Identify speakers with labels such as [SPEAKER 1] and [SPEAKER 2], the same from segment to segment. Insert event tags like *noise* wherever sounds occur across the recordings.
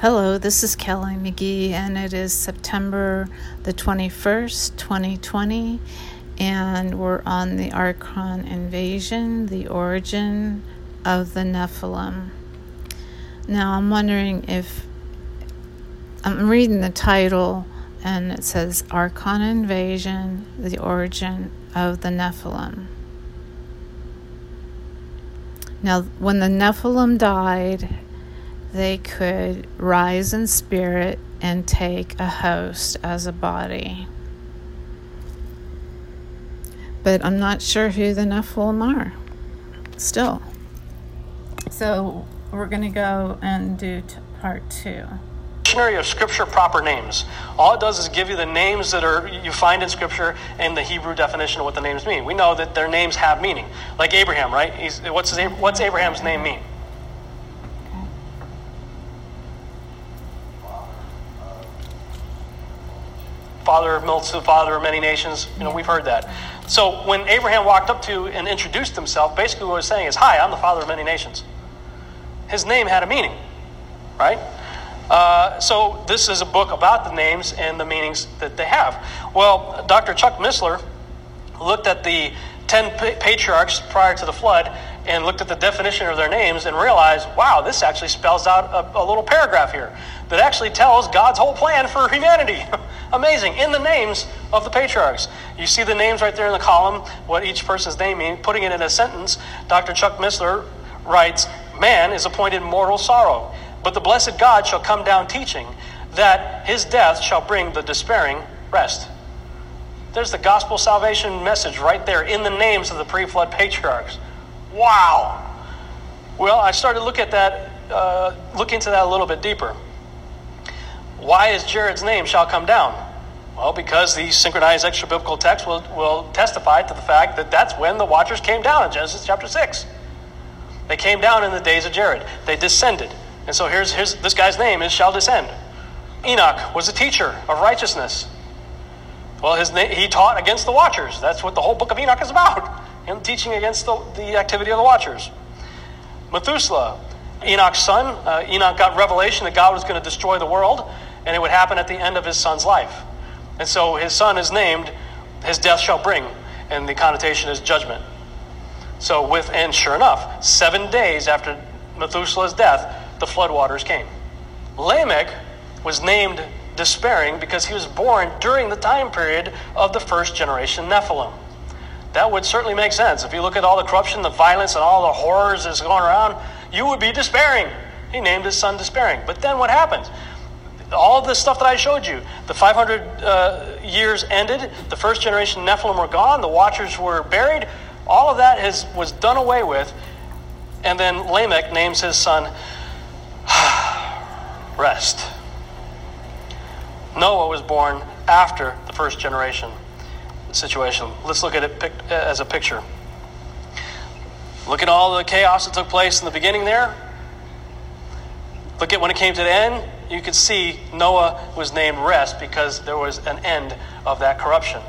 [SPEAKER 1] Hello, this is Kelly McGee, and it is September the 21st, 2020, and we're on the Archon invasion, the origin of the Nephilim. Now, I'm wondering if I'm reading the title, and it says Archon invasion, the origin of the Nephilim. Now, when the Nephilim died, they could rise in spirit and take a host as a body. But I'm not sure who the Nephilim are still. So we're going to go and do t- part two.
[SPEAKER 2] Dictionary of Scripture proper names. All it does is give you the names that are you find in Scripture and the Hebrew definition of what the names mean. We know that their names have meaning. Like Abraham, right? He's, what's, his, what's Abraham's name mean? Father of milks, the father of many nations. You know, we've heard that. So when Abraham walked up to and introduced himself, basically what he was saying is, Hi, I'm the father of many nations. His name had a meaning, right? Uh, so this is a book about the names and the meanings that they have. Well, Dr. Chuck Missler looked at the ten patriarchs prior to the flood and looked at the definition of their names and realized, wow, this actually spells out a, a little paragraph here that actually tells God's whole plan for humanity. *laughs* Amazing. In the names of the patriarchs. You see the names right there in the column, what each person's name means. Putting it in a sentence, Dr. Chuck Missler writes, Man is appointed mortal sorrow, but the blessed God shall come down teaching that his death shall bring the despairing rest. There's the gospel salvation message right there in the names of the pre flood patriarchs. Wow. Well, I started to look at that, uh, look into that a little bit deeper. Why is Jared's name shall come down? Well, because the synchronized extra biblical text will, will testify to the fact that that's when the watchers came down in Genesis chapter 6. They came down in the days of Jared. They descended. And so here's, here's this guy's name is shall descend. Enoch was a teacher of righteousness. Well, his name, he taught against the watchers. That's what the whole book of Enoch is about. Him teaching against the, the activity of the watchers. Methuselah, Enoch's son. Uh, Enoch got revelation that God was going to destroy the world and it would happen at the end of his son's life. And so his son is named, his death shall bring, and the connotation is judgment. So with, and sure enough, seven days after Methuselah's death, the floodwaters came. Lamech was named despairing because he was born during the time period of the first generation Nephilim. That would certainly make sense. If you look at all the corruption, the violence, and all the horrors that's going around, you would be despairing. He named his son despairing. But then what happens? all the stuff that I showed you. The 500 uh, years ended. The first generation Nephilim were gone. The Watchers were buried. All of that has, was done away with. And then Lamech names his son *sighs* Rest. Noah was born after the first generation situation. Let's look at it uh, as a picture. Look at all the chaos that took place in the beginning there. Look at when it came to the end you could see Noah was named rest because there was an end of that corruption.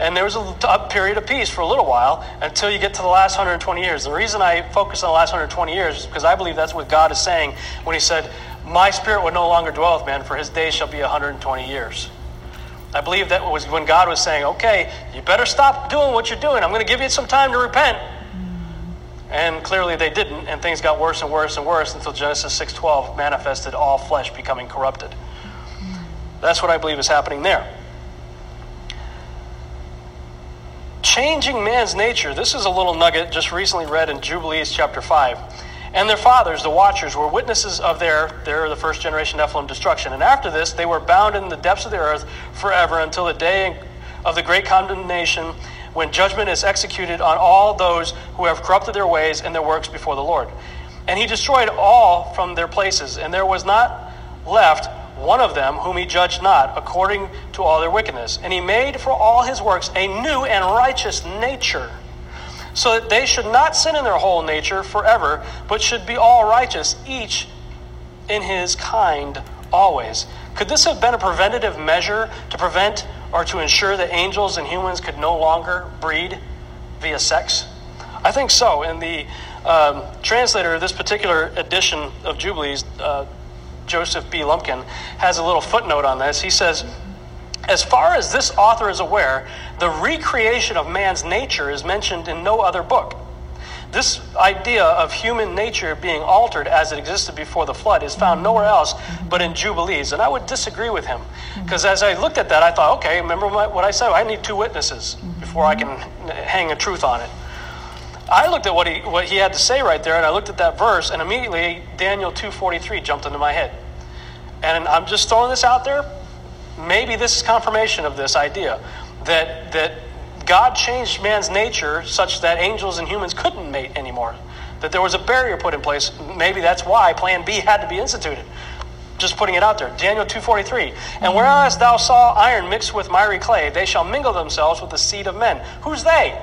[SPEAKER 2] And there was a, period of peace for a little while until you get to the last 120 years. The reason I focus on the last 120 years is because I believe that's what God is saying when He said, My spirit would no longer dwell with man, for his days shall be 120 years. I believe that was when God was saying, Okay, you better stop doing what you're doing. I'm going to give you some time to repent. And clearly they didn't, and things got worse and worse and worse until Genesis 6:12 manifested all flesh becoming corrupted. That's what I believe is happening there. Changing man's nature. This is a little nugget just recently read in Jubilees chapter 5. And their fathers, the watchers, were witnesses of their, their the first generation Nephilim destruction. And after this, they were bound in the depths of the earth forever until the day of the great condemnation when judgment is executed on all those who have corrupted their ways and their works before the Lord. And he destroyed all from their places, and there was not left one of them whom he judged not, according to all their wickedness. And he made for all his works a new and righteous nature, so that they should not sin in their whole nature forever, but should be all righteous, each in his kind always. Could this have been a preventative measure to prevent or to ensure that angels and humans could no longer breed via sex? I think so. And the um, translator of this particular edition of Jubilees, uh, Joseph B. Lumpkin, has a little footnote on this. He says, as far as this author is aware, the recreation of man's nature is mentioned in no other book. This idea of human nature being altered as it existed before the flood is found nowhere else but in Jubilees. And I would disagree with him. Because as I looked at that, I thought, okay, remember what I said? I need two witnesses before I can hang a truth on it. I looked at what he, what he had to say right there, and I looked at that verse, and immediately Daniel 2.43 jumped into my head. And I'm just throwing this out there. Maybe this is confirmation of this idea that, that God changed man's nature such that angels and humans couldn't mate anymore. That there was a barrier put in place. Maybe that's why Plan B had to be instituted. Just putting it out there. Daniel 2:43. And whereas thou saw iron mixed with miry clay, they shall mingle themselves with the seed of men. Who's they?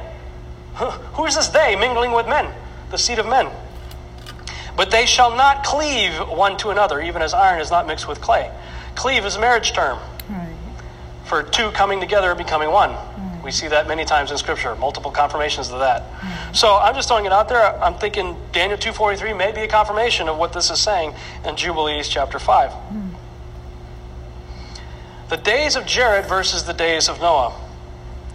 [SPEAKER 2] Who's this they mingling with men? The seed of men. But they shall not cleave one to another, even as iron is not mixed with clay. Cleave is a marriage term. For two coming together and becoming one. We see that many times in Scripture, multiple confirmations of that. Mm-hmm. So I'm just throwing it out there. I'm thinking Daniel 2.43 may be a confirmation of what this is saying in Jubilees chapter 5. Mm-hmm. The days of Jared versus the days of Noah.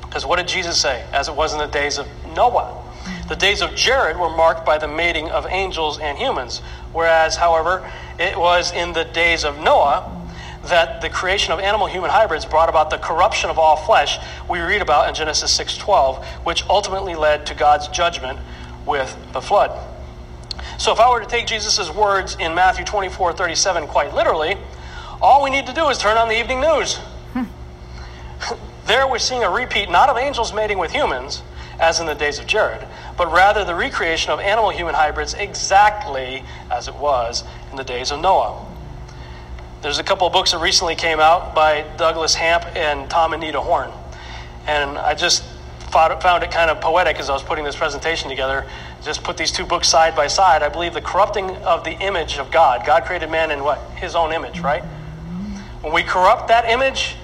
[SPEAKER 2] Because what did Jesus say? As it was in the days of Noah. The days of Jared were marked by the mating of angels and humans, whereas, however, it was in the days of Noah that the creation of animal human hybrids brought about the corruption of all flesh we read about in Genesis 6:12 which ultimately led to God's judgment with the flood. So if I were to take Jesus' words in Matthew 24:37 quite literally, all we need to do is turn on the evening news. *laughs* There we're seeing a repeat not of angels mating with humans as in the days of Jared, but rather the recreation of animal human hybrids exactly as it was in the days of Noah. There's a couple of books that recently came out by Douglas Hamp and Tom and Nita Horn. And I just found it kind of poetic as I was putting this presentation together. Just put these two books side by side. I believe the corrupting of the image of God. God created man in what? His own image, right? When we corrupt that image,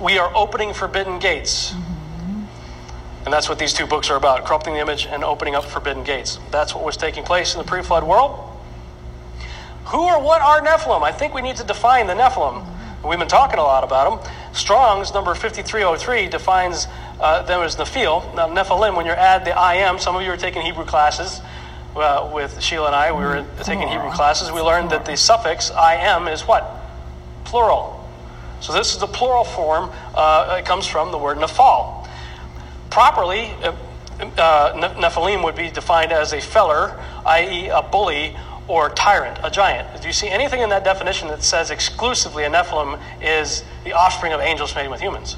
[SPEAKER 2] we are opening forbidden gates. And that's what these two books are about corrupting the image and opening up forbidden gates. That's what was taking place in the pre flood world. Who or what are Nephilim? I think we need to define the Nephilim. We've been talking a lot about them. Strong's number 5303 defines uh, them as Nephil. Now, Nephilim, when you add the I am, some of you are taking Hebrew classes. Uh, with Sheila and I, we were taking Hebrew classes. We learned that the suffix I am is what? Plural. So this is the plural form. Uh, it comes from the word Nephal. Properly, uh, uh Nephilim would be defined as a feller, i.e., a bully or tyrant, a giant. Do you see anything in that definition that says exclusively a Nephilim is the offspring of angels mating with humans?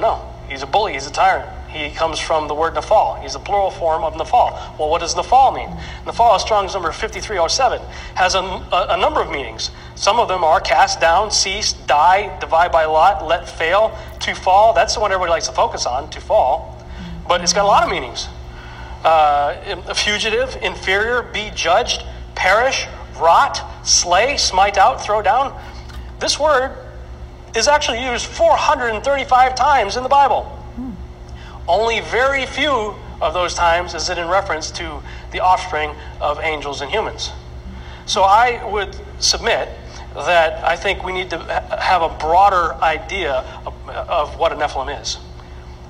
[SPEAKER 2] No. He's a bully, he's a tyrant. He comes from the word Nephal. He's a plural form of Nephal. Well, what does Nephal mean? Nephal, Strong's number 5307, has a, a, a number of meanings. Some of them are cast down, cease, die, divide by lot, let fail, to fall. That's the one everybody likes to focus on, to fall. But it's got a lot of meanings uh, a fugitive, inferior, be judged, perish, rot, slay, smite out, throw down. This word is actually used 435 times in the Bible. Hmm. Only very few of those times is it in reference to the offspring of angels and humans. So I would submit that I think we need to have a broader idea of, of what a Nephilim is.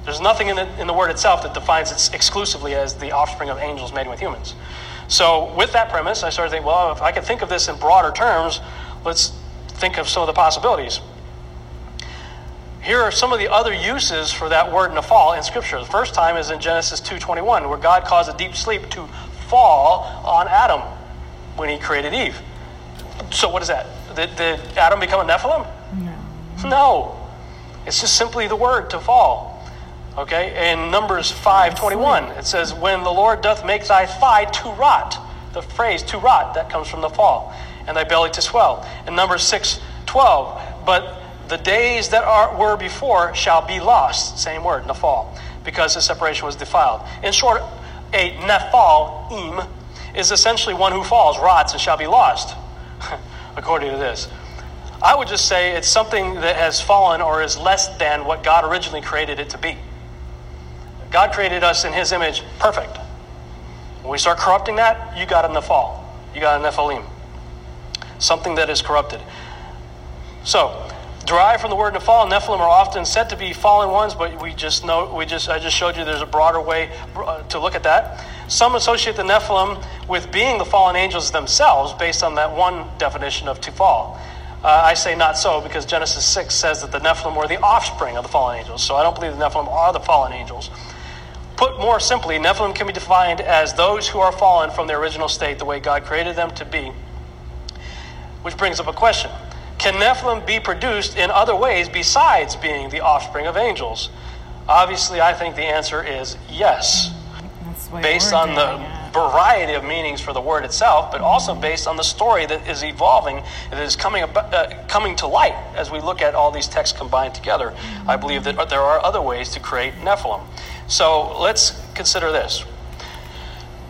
[SPEAKER 2] There's nothing in the, in the word itself that defines it exclusively as the offspring of angels mating with humans. So, with that premise, I started thinking, well, if I can think of this in broader terms, let's think of some of the possibilities. Here are some of the other uses for that word nephal in Scripture. The first time is in Genesis 2.21, where God caused a deep sleep to fall on Adam when he created Eve. So what is that? Did, did Adam become a Nephilim? No. No. It's just simply the word to fall. Okay, in Numbers 5.21, it says, When the Lord doth make thy thigh to rot, the phrase to rot, that comes from the fall, and thy belly to swell. In Numbers 6.12, but the days that are, were before shall be lost, same word, nephal, because the separation was defiled. In short, a nephal, im, is essentially one who falls, rots, and shall be lost, *laughs* according to this. I would just say it's something that has fallen or is less than what God originally created it to be. God created us in His image perfect. When we start corrupting that, you got a Nephal. You got a Nephilim. something that is corrupted. So, derived from the word Nephal, Nephilim are often said to be fallen ones, but we just know we just I just showed you there's a broader way uh, to look at that. Some associate the Nephilim with being the fallen angels themselves, based on that one definition of to fall. Uh, I say not so because Genesis 6 says that the Nephilim were the offspring of the fallen angels. So I don't believe the Nephilim are the fallen angels. Put more simply, Nephilim can be defined as those who are fallen from their original state, the way God created them to be. Which brings up a question Can Nephilim be produced in other ways besides being the offspring of angels? Obviously, I think the answer is yes. Based on the variety of meanings for the word itself, but also based on the story that is evolving, that is coming, about, uh, coming to light as we look at all these texts combined together. I believe that there are other ways to create Nephilim. So let's consider this.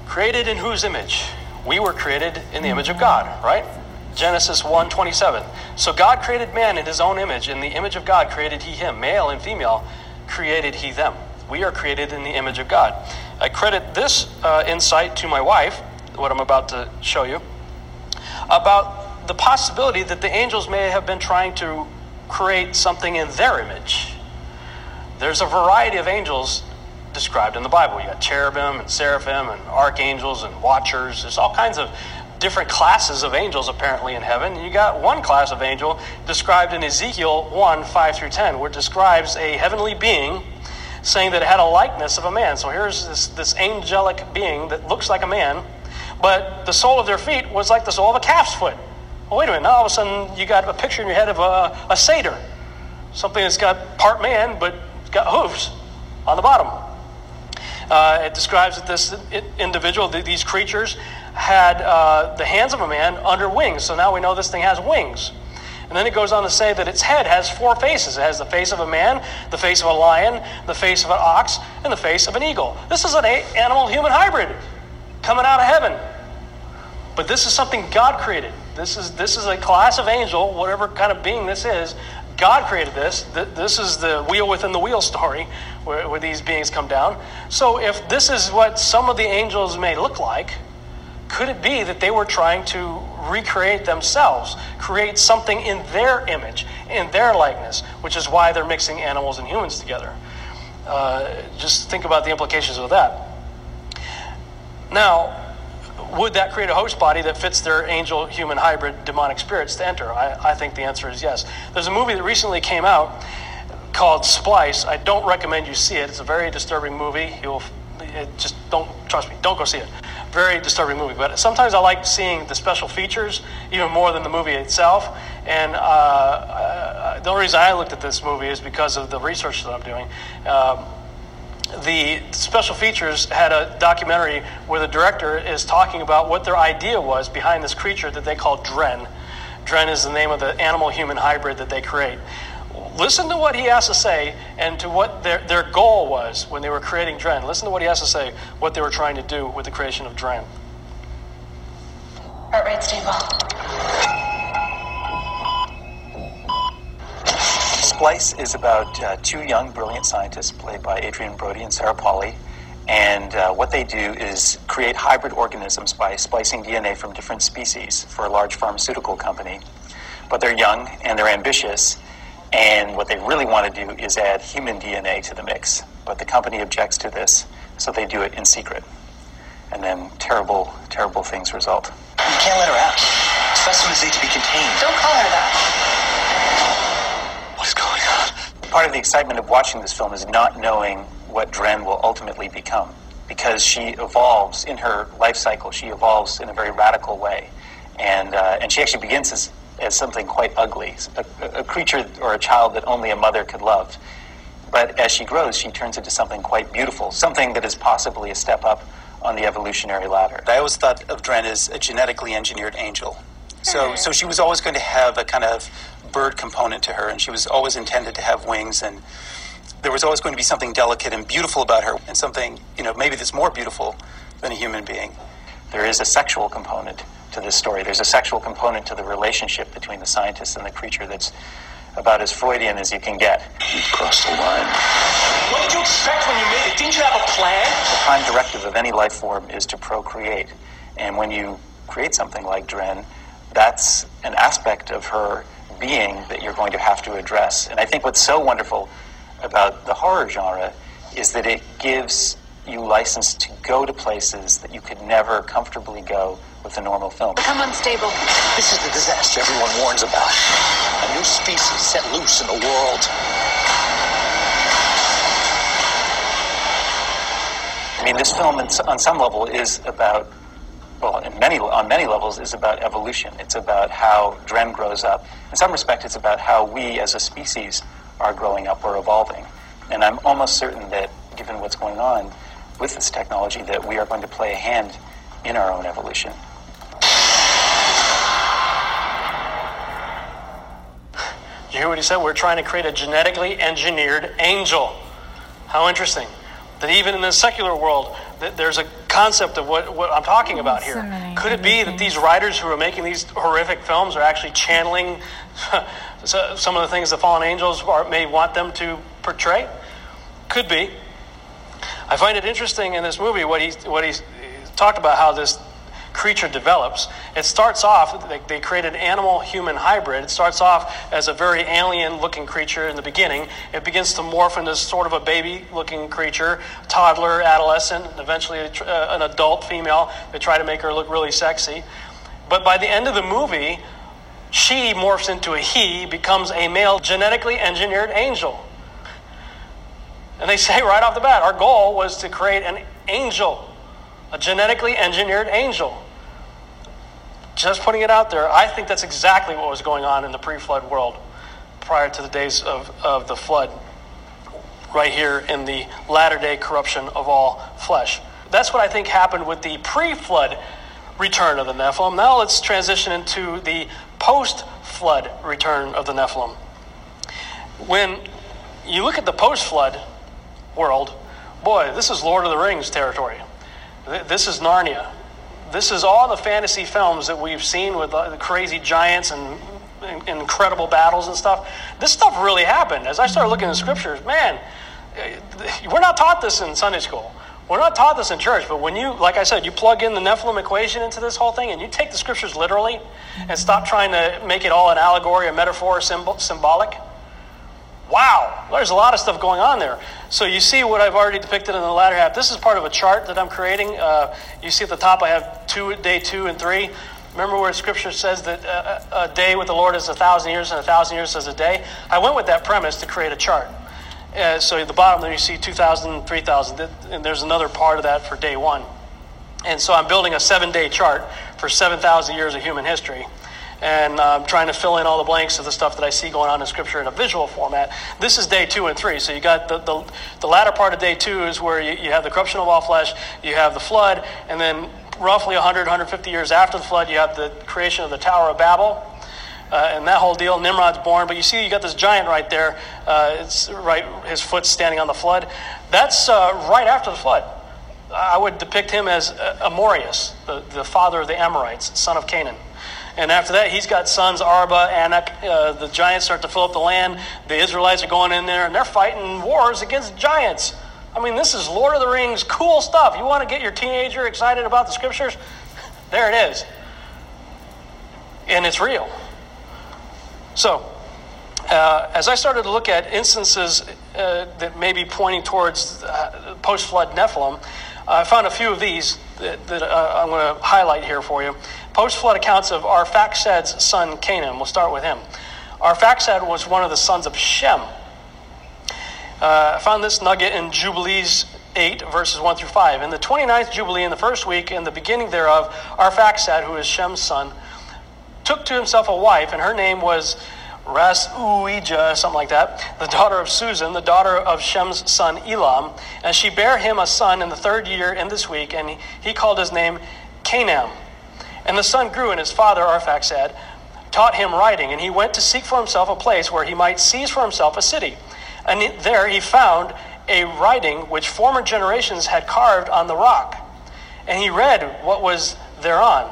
[SPEAKER 2] Created in whose image? We were created in the image of God, right? Genesis 1:27. So God created man in his own image, in the image of God created he him, male and female created he them. We are created in the image of God. I credit this uh, insight to my wife, what I'm about to show you, about the possibility that the angels may have been trying to create something in their image. There's a variety of angels described in the Bible. You got cherubim and seraphim and archangels and watchers. There's all kinds of different classes of angels apparently in heaven. You got one class of angel described in Ezekiel 1 5 through 10, where it describes a heavenly being saying that it had a likeness of a man. So here's this, this angelic being that looks like a man, but the sole of their feet was like the sole of a calf's foot. Well, wait a minute. Now all of a sudden you got a picture in your head of a, a satyr, something that's got part man but got hooves on the bottom. Uh, it describes that this individual, these creatures, had uh, the hands of a man under wings. So now we know this thing has wings. And then it goes on to say that its head has four faces. It has the face of a man, the face of a lion, the face of an ox, and the face of an eagle. This is an animal human hybrid coming out of heaven. But this is something God created. This is, this is a class of angel, whatever kind of being this is. God created this. This is the wheel within the wheel story where, where these beings come down. So if this is what some of the angels may look like, could it be that they were trying to recreate themselves, create something in their image, in their likeness, which is why they're mixing animals and humans together? Uh, just think about the implications of that. Now, would that create a host body that fits their angel human hybrid demonic spirits to enter? I, I think the answer is yes. There's a movie that recently came out called Splice. I don't recommend you see it. It's a very disturbing movie. You'll just don't trust me. Don't go see it very disturbing movie. But sometimes I like seeing the special features even more than the movie itself. And uh, uh, the only reason I looked at this movie is because of the research that I'm doing. Um, the special features had a documentary where the director is talking about what their idea was behind this creature that they call Dren. Dren is the name of the animal human hybrid that they create listen to what he has to say and to what their, their goal was when they were creating Dren. Listen to what he has to say, what they were trying to do with the creation of Dren.
[SPEAKER 3] Heart rate stable.
[SPEAKER 4] Splice is about uh, two young, brilliant scientists played by Adrien Brody and Sarah Polley. And uh, what they do is create hybrid organisms by splicing DNA from different species for a large pharmaceutical company. But they're young and they're ambitious, and what they really want to do is add human DNA to the mix. But the company objects to this, so they do it in secret. And then terrible, terrible things result.
[SPEAKER 5] You can't let her out. Specimens need to be contained.
[SPEAKER 3] Don't call her that.
[SPEAKER 5] What is going on?
[SPEAKER 4] Part of the excitement of watching this film is not knowing what Dren will ultimately become. Because she evolves in her life cycle, she evolves in a very radical way. And, uh, and she actually begins as as something quite ugly, a, a, creature or a child that only a mother could love. But as she grows, she turns into something quite beautiful, something that is possibly a step up on the evolutionary ladder.
[SPEAKER 5] I always thought of Dren as a genetically engineered angel. So, so she was always going to have a kind of bird component to her, and she was always intended to have wings, and there was always going to be something delicate and beautiful about her, and something, you know, maybe that's more beautiful than a human being.
[SPEAKER 4] There is a sexual component to this story. There's a sexual component to the relationship between the scientist and the creature that's about as Freudian as you can get.
[SPEAKER 5] You've crossed the line. What did you expect when you made it? Didn't you have a plan?
[SPEAKER 4] The prime directive of any life form is to procreate. And when you create something like Dren, that's an aspect of her being that you're going to have to address. And I think what's so wonderful about the horror genre is that it gives you license to go to places that you could never comfortably go with a normal film.
[SPEAKER 3] Become unstable.
[SPEAKER 6] This is the disaster everyone warns about. A new species set loose in the world.
[SPEAKER 4] I mean, this film, on some level, is about, many, on many levels, is about evolution. It's about how Dren grows up. In some respect, it's about how we as a species are growing up or evolving. And I'm almost certain that, given what's going on with this technology, that we are going to play a hand in our own evolution.
[SPEAKER 2] You hear what he said? We're trying to create a genetically engineered angel. How interesting. That even in the secular world, that there's a concept of what, what I'm talking about here. Could it be that these writers who are making these horrific films are actually channeling *laughs* some of the things the fallen angels are, may want them to portray? Could be. I find it interesting in this movie what he what he talked about how this creature develops. It starts off, they, they create an animal human hybrid. It starts off as a very alien looking creature in the beginning. It begins to morph into sort of a baby looking creature, toddler, adolescent, eventually a, uh, an adult female. They try to make her look really sexy. But by the end of the movie, she morphs into a he, becomes a male genetically engineered angel. And they *laughs* say right off the bat, our goal was to create an angel, a genetically engineered angel. Just putting it out there, I think that's exactly what was going on in the pre flood world prior to the days of, of the flood, right here in the latter day corruption of all flesh. That's what I think happened with the pre flood return of the Nephilim. Now let's transition into the post flood return of the Nephilim. When you look at the post flood world, boy, this is Lord of the Rings territory. This is Narnia this is all the fantasy films that we've seen with uh, the crazy giants and incredible battles and stuff. This stuff really happened. As I started looking at the scriptures, man, eh, we're not taught this in Sunday school. We're not taught this in church, but when you, like I said, you plug in the Nephilim equation into this whole thing and you take the scriptures literally and stop trying to make it all an allegory, a metaphor, symbol, symbolic, Wow, there's a lot of stuff going on there. So you see what I've already depicted in the latter half. This is part of a chart that I'm creating. Uh, you see at the top I have two, day two and three. Remember where Scripture says that uh, a day with the Lord is a thousand years, and a thousand years is a day? I went with that premise to create a chart. Uh, so at the bottom there you see 2,000, 3,000, and there's another part of that for day one. And so I'm building a seven day chart for 7,000 years of human history and um, trying to fill in all the blanks of the stuff that I see going on in Scripture in a visual format. This is day two and three. So you got the, the, the latter part of day two is where you, you have the corruption of all flesh, you have the flood, and then roughly 100, 150 years after the flood, you have the creation of the Tower of Babel. Uh, and that whole deal, Nimrod's born. But you see, you got this giant right there. Uh, it's right, his foot standing on the flood. That's uh, right after the flood. I would depict him as uh, Amorius, the, the father of the Amorites, son of Canaan. And after that, he's got sons, Arba, Anak. Uh, the giants start to fill up the land. The Israelites are going in there, and they're fighting wars against giants. I mean, this is Lord of the Rings, cool stuff. You want to get your teenager excited about the scriptures? *laughs* there it is. And it's real. So, uh, as I started to look at instances uh, that may be pointing towards uh, post flood Nephilim, I found a few of these that, that uh, I'm going to highlight here for you. Post flood accounts of Arphaxad's son Canaan. We'll start with him. Arphaxad was one of the sons of Shem. Uh, I found this nugget in Jubilees 8, verses 1 through 5. In the 29th Jubilee, in the first week, in the beginning thereof, Arphaxad, who is Shem's son, took to himself a wife, and her name was Rasuijah, something like that, the daughter of Susan, the daughter of Shem's son Elam. And she bare him a son in the third year in this week, and he called his name Canaan. And the son grew, and his father, Arphaxad, taught him writing, and he went to seek for himself a place where he might seize for himself a city. And there he found a writing which former generations had carved on the rock. And he read what was thereon,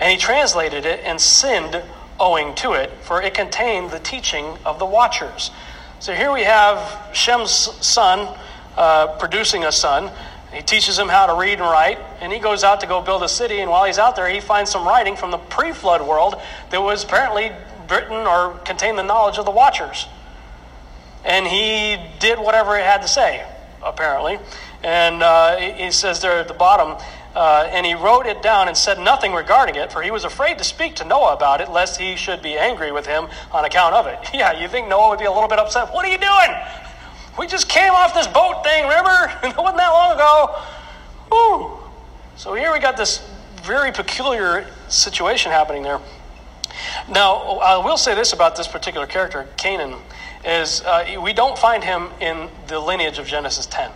[SPEAKER 2] and he translated it and sinned owing to it, for it contained the teaching of the watchers. So here we have Shem's son uh, producing a son. He teaches him how to read and write, and he goes out to go build a city. And while he's out there, he finds some writing from the pre flood world that was apparently written or contained the knowledge of the Watchers. And he did whatever it had to say, apparently. And uh, he says there at the bottom, uh, and he wrote it down and said nothing regarding it, for he was afraid to speak to Noah about it, lest he should be angry with him on account of it. *laughs* Yeah, you think Noah would be a little bit upset? What are you doing? We just came off this boat thing, remember? *laughs* it wasn't that long ago. Whew. So here we got this very peculiar situation happening there. Now, I will say this about this particular character, Canaan, is uh, we don't find him in the lineage of Genesis 10.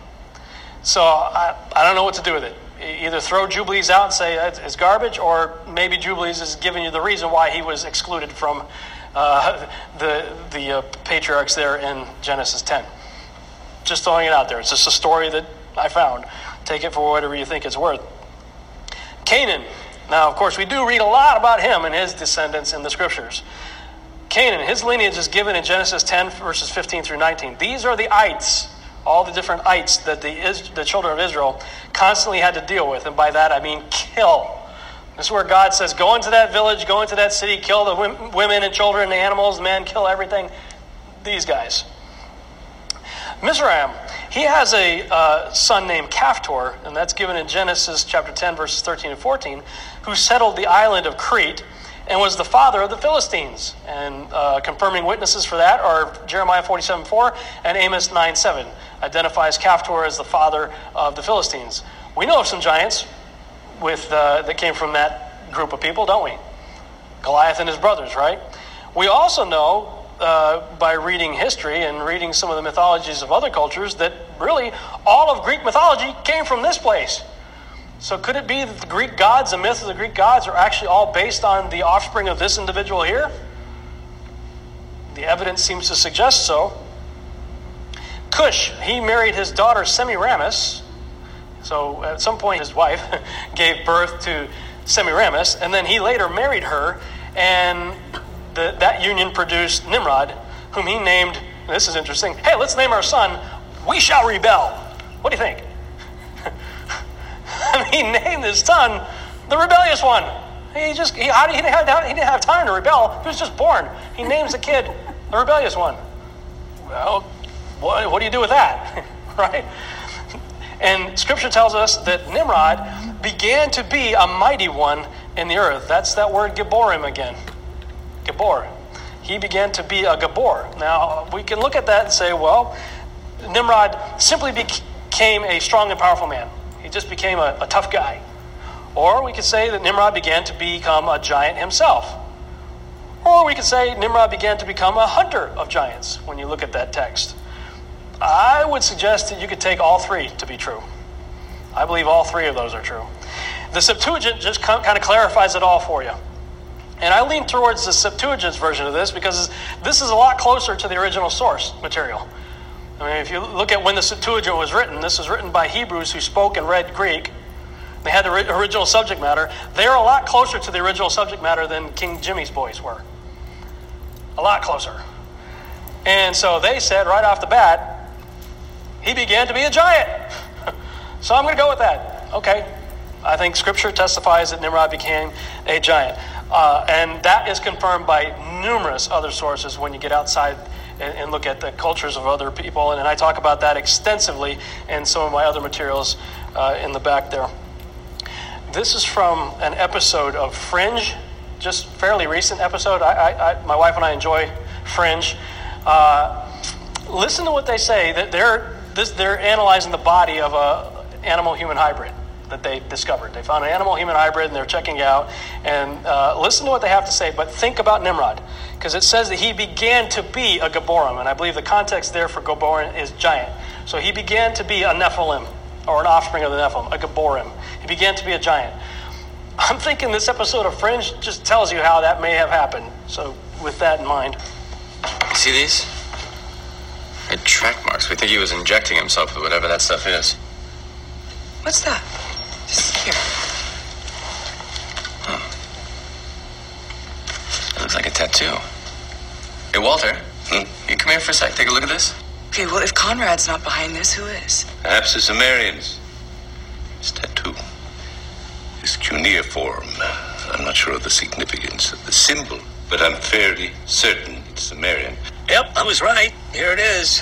[SPEAKER 2] So I, I don't know what to do with it. Either throw Jubilees out and say it's garbage, or maybe Jubilees is giving you the reason why he was excluded from uh, *laughs* the, the uh, patriarchs there in Genesis 10. Just throwing it out there. It's just a story that I found. Take it for whatever you think it's worth. Canaan. Now, of course, we do read a lot about him and his descendants in the scriptures. Canaan, his lineage is given in Genesis 10, verses 15 through 19. These are the ites, all the different ites that the, the children of Israel constantly had to deal with. And by that, I mean kill. This is where God says, go into that village, go into that city, kill the women and children, the animals, the men, kill everything. These guys. Mizraim, he has a uh, son named Caphtor, and that's given in Genesis chapter 10, verses 13 and 14, who settled the island of Crete and was the father of the Philistines. And uh, confirming witnesses for that are Jeremiah 47 4 and Amos 9 7, identifies Caphtor as the father of the Philistines. We know of some giants with, uh, that came from that group of people, don't we? Goliath and his brothers, right? We also know uh, by reading history and reading some of the mythologies of other cultures that really all of Greek mythology came from this place. So could it be that the Greek gods, the myths of the Greek gods, are actually all based on the offspring of this individual here? The evidence seems to suggest so. Cush, he married his daughter Semiramis. So at some point, his wife *laughs* gave birth to Semiramis, and then he later married her, and the, that union produced Nimrod, whom he named, this is interesting, hey, let's name our son, We Shall Rebel. What do you think? *laughs* he named his son the rebellious one. He just, he, he, didn't have, he didn't have time to rebel. He was just born. He names the kid the rebellious one. Well, what, what do you do with that? *laughs* right? And scripture tells us that Nimrod began to be a mighty one in the earth. That's that word Gibborim again. Gabor. He began to be a Gabor. Now, we can look at that and say, well, Nimrod simply became a strong and powerful man. He just became a, a tough guy. Or we could say that Nimrod began to become a giant himself. Or we could say Nimrod began to become a hunter of giants when you look at that text. I would suggest that you could take all three to be true. I believe all three of those are true. The Septuagint just kind of clarifies it all for you. And I lean towards the Septuagint's version of this because this is a lot closer to the original source material. I mean, if you look at when the Septuagint was written, this was written by Hebrews who spoke and read Greek. They had the original subject matter. They're a lot closer to the original subject matter than King Jimmy's boys were. A lot closer. And so they said right off the bat, he began to be a giant. *laughs* so I'm going to go with that. Okay. I think scripture testifies that Nimrod became a giant. Uh, and that is confirmed by numerous other sources when you get outside and, and, look at the cultures of other people. And, and, I talk about that extensively in some of my other materials uh, in the back there. This is from an episode of Fringe, just fairly recent episode. I, I, I my wife and I enjoy Fringe. Uh, listen to what they say. That they're this, they're analyzing the body of a animal human hybrid that they discovered. They found an animal human hybrid and they're checking out. And uh, listen to what they have to say, but think about Nimrod, because it says that he began to be a Gaborim, and I believe the context there for Gaborim is giant. So he began to be a Nephilim, or an offspring of the Nephilim, a Gaborim. He began to be a giant. I'm thinking this episode of Fringe just tells you how that may have happened. So, with that in mind.
[SPEAKER 3] See these? They're track marks. We think he was injecting himself with whatever that stuff is.
[SPEAKER 7] What's that? Here.
[SPEAKER 3] Huh. It looks like a tattoo. Hey, Walter. Hmm? You come here for a sec. Take a look at this.
[SPEAKER 7] Okay, well, if Conrad's not behind this, who is?
[SPEAKER 8] Perhaps the Sumerians. His tattoo. His cuneiform. I'm not sure of the significance of the symbol, but I'm fairly certain it's Sumerian.
[SPEAKER 6] Yep, I was right. Here it is.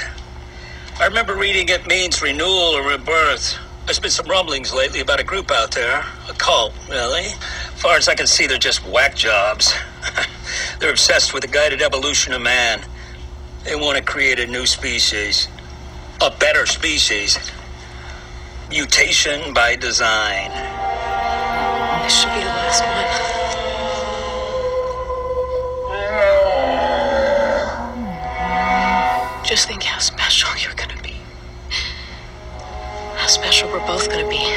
[SPEAKER 6] I remember reading it means renewal or rebirth. There's been some rumblings lately about a group out there. A cult, really. As far as I can see, they're just whack jobs. *laughs* they're obsessed with the guided evolution of man. They want to create a new species. A better species. Mutation by design.
[SPEAKER 7] This should be the last one. Just think how special you're gonna be. How special we're both gonna be.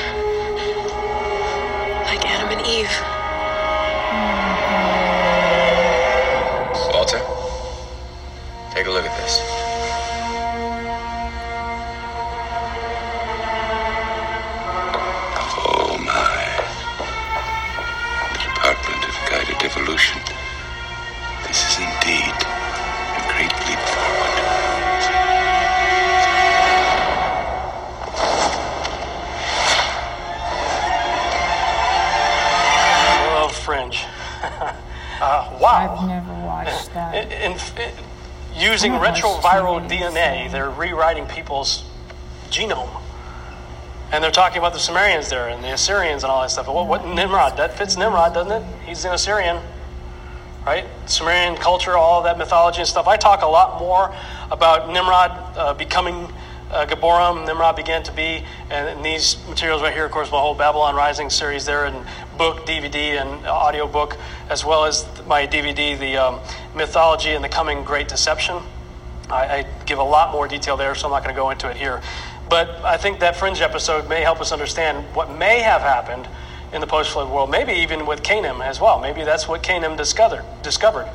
[SPEAKER 2] Using retroviral DNA, they're rewriting people's genome. And they're talking about the Sumerians there and the Assyrians and all that stuff. What, what Nimrod? That fits Nimrod, doesn't it? He's an Assyrian, right? Sumerian culture, all that mythology and stuff. I talk a lot more about Nimrod uh, becoming uh, Gaborim. Nimrod began to be, and, and these materials right here, of course, my whole Babylon Rising series there, and book, DVD, and audio book, as well as my DVD, the um, mythology and the coming Great Deception. I, I give a lot more detail there, so I'm not going to go into it here. But I think that Fringe episode may help us understand what may have happened in the post-flood world, maybe even with Canaan as well. Maybe that's what Canaan discovered, discovered,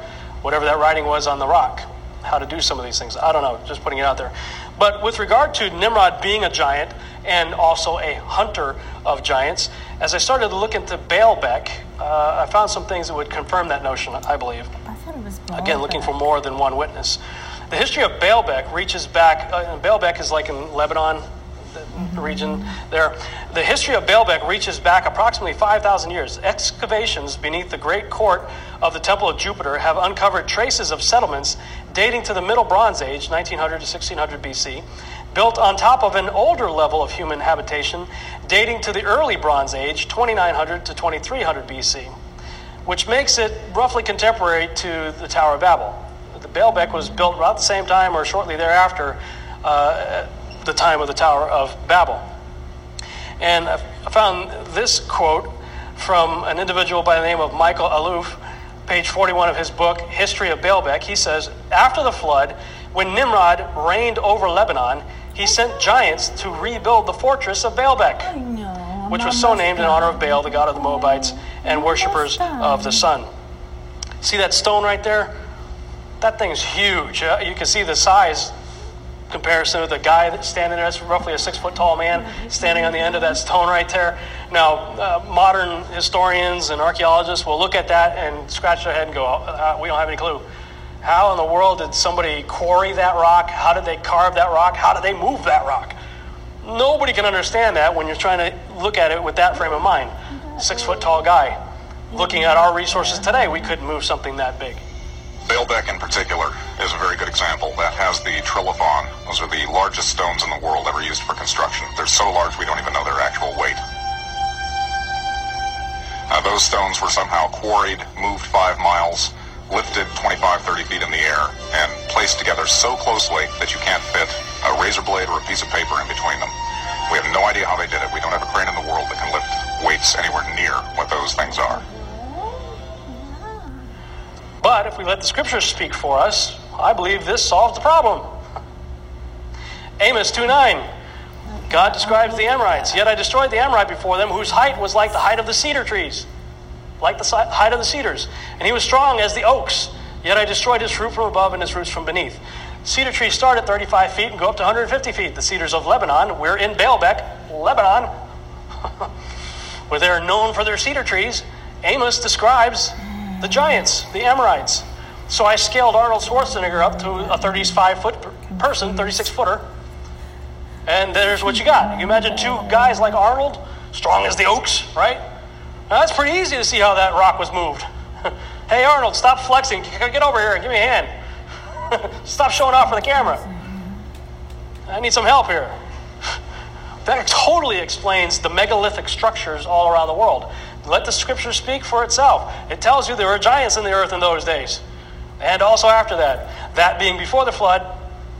[SPEAKER 2] whatever that writing was on the rock, how to do some of these things. I don't know, just putting it out there. But with regard to Nimrod being a giant and also a hunter of giants, as I started to look into Baalbek, uh, I found some things that would confirm that notion, I believe.
[SPEAKER 1] I thought it was
[SPEAKER 2] Again, looking for more than one witness. The history of Baalbek reaches back, uh, and Baalbek is like in Lebanon, region there. The history of Baalbek reaches back approximately 5,000 years. Excavations beneath the great court of the Temple of Jupiter have uncovered traces of settlements dating to the Middle Bronze Age, 1900 to 1600 BC, built on top of an older level of human habitation dating to the early Bronze Age, 2900 to 2300 BC which makes it roughly contemporary to the Tower of Babel. The Baalbek was built about the same time or shortly thereafter, uh, the time of the Tower of Babel. And I found this quote from an individual by the name of Michael Alouf, page 41 of his book, History of Baalbek. He says, After the flood, when Nimrod reigned over Lebanon, he sent giants to rebuild the fortress of Baalbek which was so named in honor of Baal, the god of the Moabites, and worshippers of the sun. See that stone right there? That thing's huge. Uh, You can see the size comparison with the guy that's standing there. That's roughly a six foot tall man standing on the end of that stone right there. Now, uh, modern historians and archaeologists will look at that and scratch their head and go, uh, "We don't have any clue." How in the world did somebody quarry that rock? How did they carve that rock? How did they move that rock? Nobody can understand that when you're trying to look at it with that frame of mind. Six foot tall guy. Looking at our resources today, we couldn't move something that big.
[SPEAKER 9] Baalbek in particular is a very good example. That has the trilithon. Those are the largest stones in the world ever used for construction. They're so large we don't even know their actual weight. Uh, those stones were somehow quarried, moved five miles, lifted 25, 30 feet in the air, and placed together so closely that you can't fit a razor blade or a piece of paper in between them. We have no idea how they did it. We don't have a crane in the world that can lift weights anywhere near what those things are.
[SPEAKER 2] But if we let the scriptures speak for us, I believe this solves the problem. Amos 2 9. God describes the Amorites. Yet I destroyed the Amorite before them, whose height was like the height of the cedar trees, like the height of the cedars. And he was strong as the oaks. Yet I destroyed his fruit from above and his roots from beneath. Cedar trees start at 35 feet and go up to 150 feet. The cedars of Lebanon, we're in Baalbek, Lebanon, *laughs* where they're known for their cedar trees. Amos describes the giants, the Amorites. So I scaled Arnold Schwarzenegger up to a 35 foot per- person, 36 footer. And there's what you got. You imagine two guys like Arnold strong as the oaks, right? Now, that's pretty easy to see how that rock was moved. *laughs* hey, Arnold, stop flexing. Get over here and give me a hand. *laughs* stop showing off for the camera. I need some help here. *laughs* That totally explains the megalithic structures all around the world. Let the scripture speak for itself. It tells you there were giants in the earth in those days. And also after that. That being before the flood,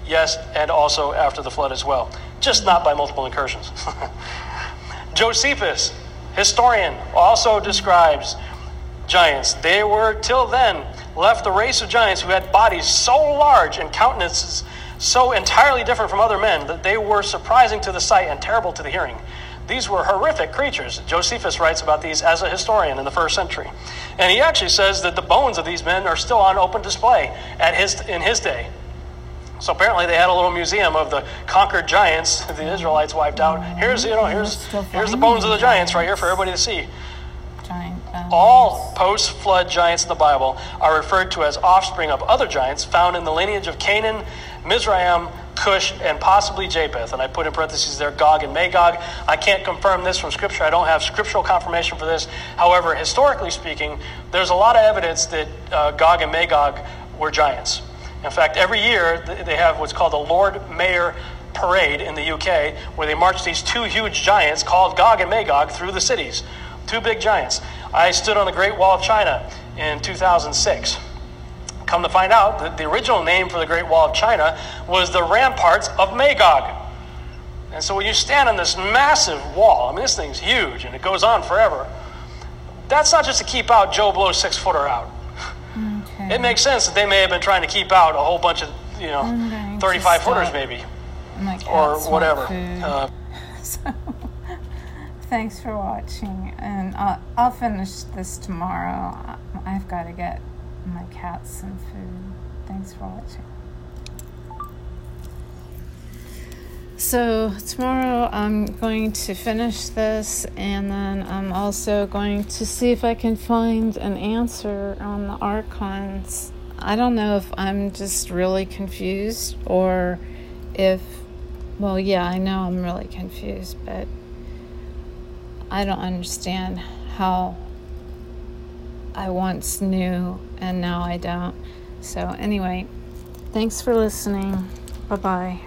[SPEAKER 2] yes, and also after the flood as well. Just not by multiple incursions. *laughs* Josephus, historian, also describes giants. They were, till then, left the race of giants who had bodies so large and countenances so entirely different from other men that they were surprising to the sight and terrible to the hearing. These were horrific creatures. Josephus writes about these as a historian in the first century. And he actually says that the bones of these men are still on open display at his, in his day. So apparently they had a little museum of the conquered giants *laughs* the Israelites wiped out. Here's you know here's here's the bones of the giants right here for everybody to see. All post flood giants in the Bible are referred to as offspring of other giants found in the lineage of Canaan, Mizraim, Cush, and possibly Japheth. And I put in parentheses there Gog and Magog. I can't confirm this from Scripture. I don't have scriptural confirmation for this. However, historically speaking, there's a lot of evidence that uh, Gog and Magog were giants. In fact, every year they have what's called the Lord Mayor Parade in the UK, where they march these two huge giants called Gog and Magog through the cities. Two big giants. I stood on the Great Wall of China in 2006. Come to find out that the original name for the Great Wall of China was the Ramparts of Magog. And so when you stand on this massive wall, I mean, this thing's huge and it goes on forever. That's not just to keep out Joe Blow's six footer out. Okay. It makes sense that they may have been trying to keep out a whole bunch of, you know, 35 footers maybe. Or whatever. Uh, *laughs*
[SPEAKER 1] so, thanks for watching. And I'll, I'll finish this tomorrow. I've got to get my cats some food. Thanks for watching. So, tomorrow I'm going to finish this and then I'm also going to see if I can find an answer on the archons. I don't know if I'm just really confused or if, well, yeah, I know I'm really confused, but I don't understand how I once knew and now I don't. So, anyway, thanks for listening. Bye bye.